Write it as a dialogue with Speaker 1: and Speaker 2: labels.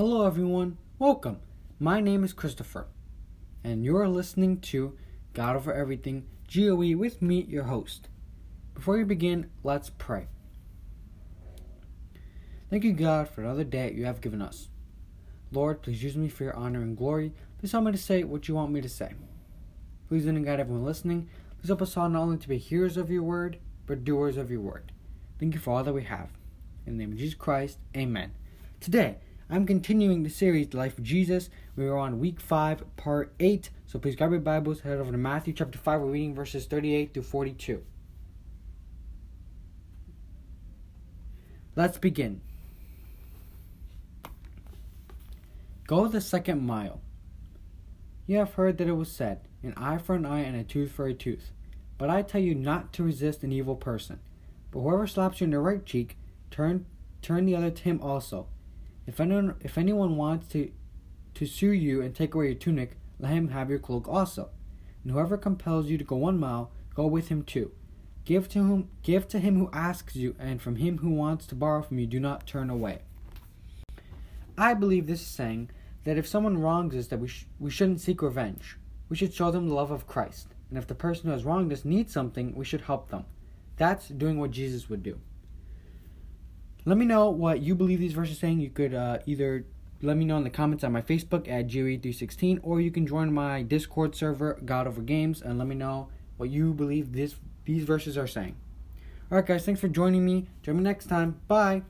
Speaker 1: Hello, everyone. Welcome. My name is Christopher, and you're listening to God Over Everything GOE with me, your host. Before we begin, let's pray. Thank you, God, for another day you have given us. Lord, please use me for your honor and glory. Please help me to say what you want me to say. Please, and guide everyone listening. Please help us all not only to be hearers of your word, but doers of your word. Thank you for all that we have. In the name of Jesus Christ, amen. Today, I'm continuing the series, The Life of Jesus. We are on week 5, part 8. So please grab your Bibles, head over to Matthew chapter 5. We're reading verses 38 through 42. Let's begin. Go the second mile. You have heard that it was said, an eye for an eye and a tooth for a tooth. But I tell you not to resist an evil person. But whoever slaps you in the right cheek, turn turn the other to him also. If anyone, if anyone wants to, to sue you and take away your tunic, let him have your cloak also. And whoever compels you to go one mile, go with him two. Give to whom, give to him who asks you, and from him who wants to borrow from you, do not turn away. I believe this is saying that if someone wrongs us, that we sh- we shouldn't seek revenge. We should show them the love of Christ. And if the person who has wronged us needs something, we should help them. That's doing what Jesus would do. Let me know what you believe these verses are saying. You could uh, either let me know in the comments on my Facebook at GOE316, or you can join my Discord server, God Over Games, and let me know what you believe this these verses are saying. Alright, guys, thanks for joining me. Join me next time. Bye.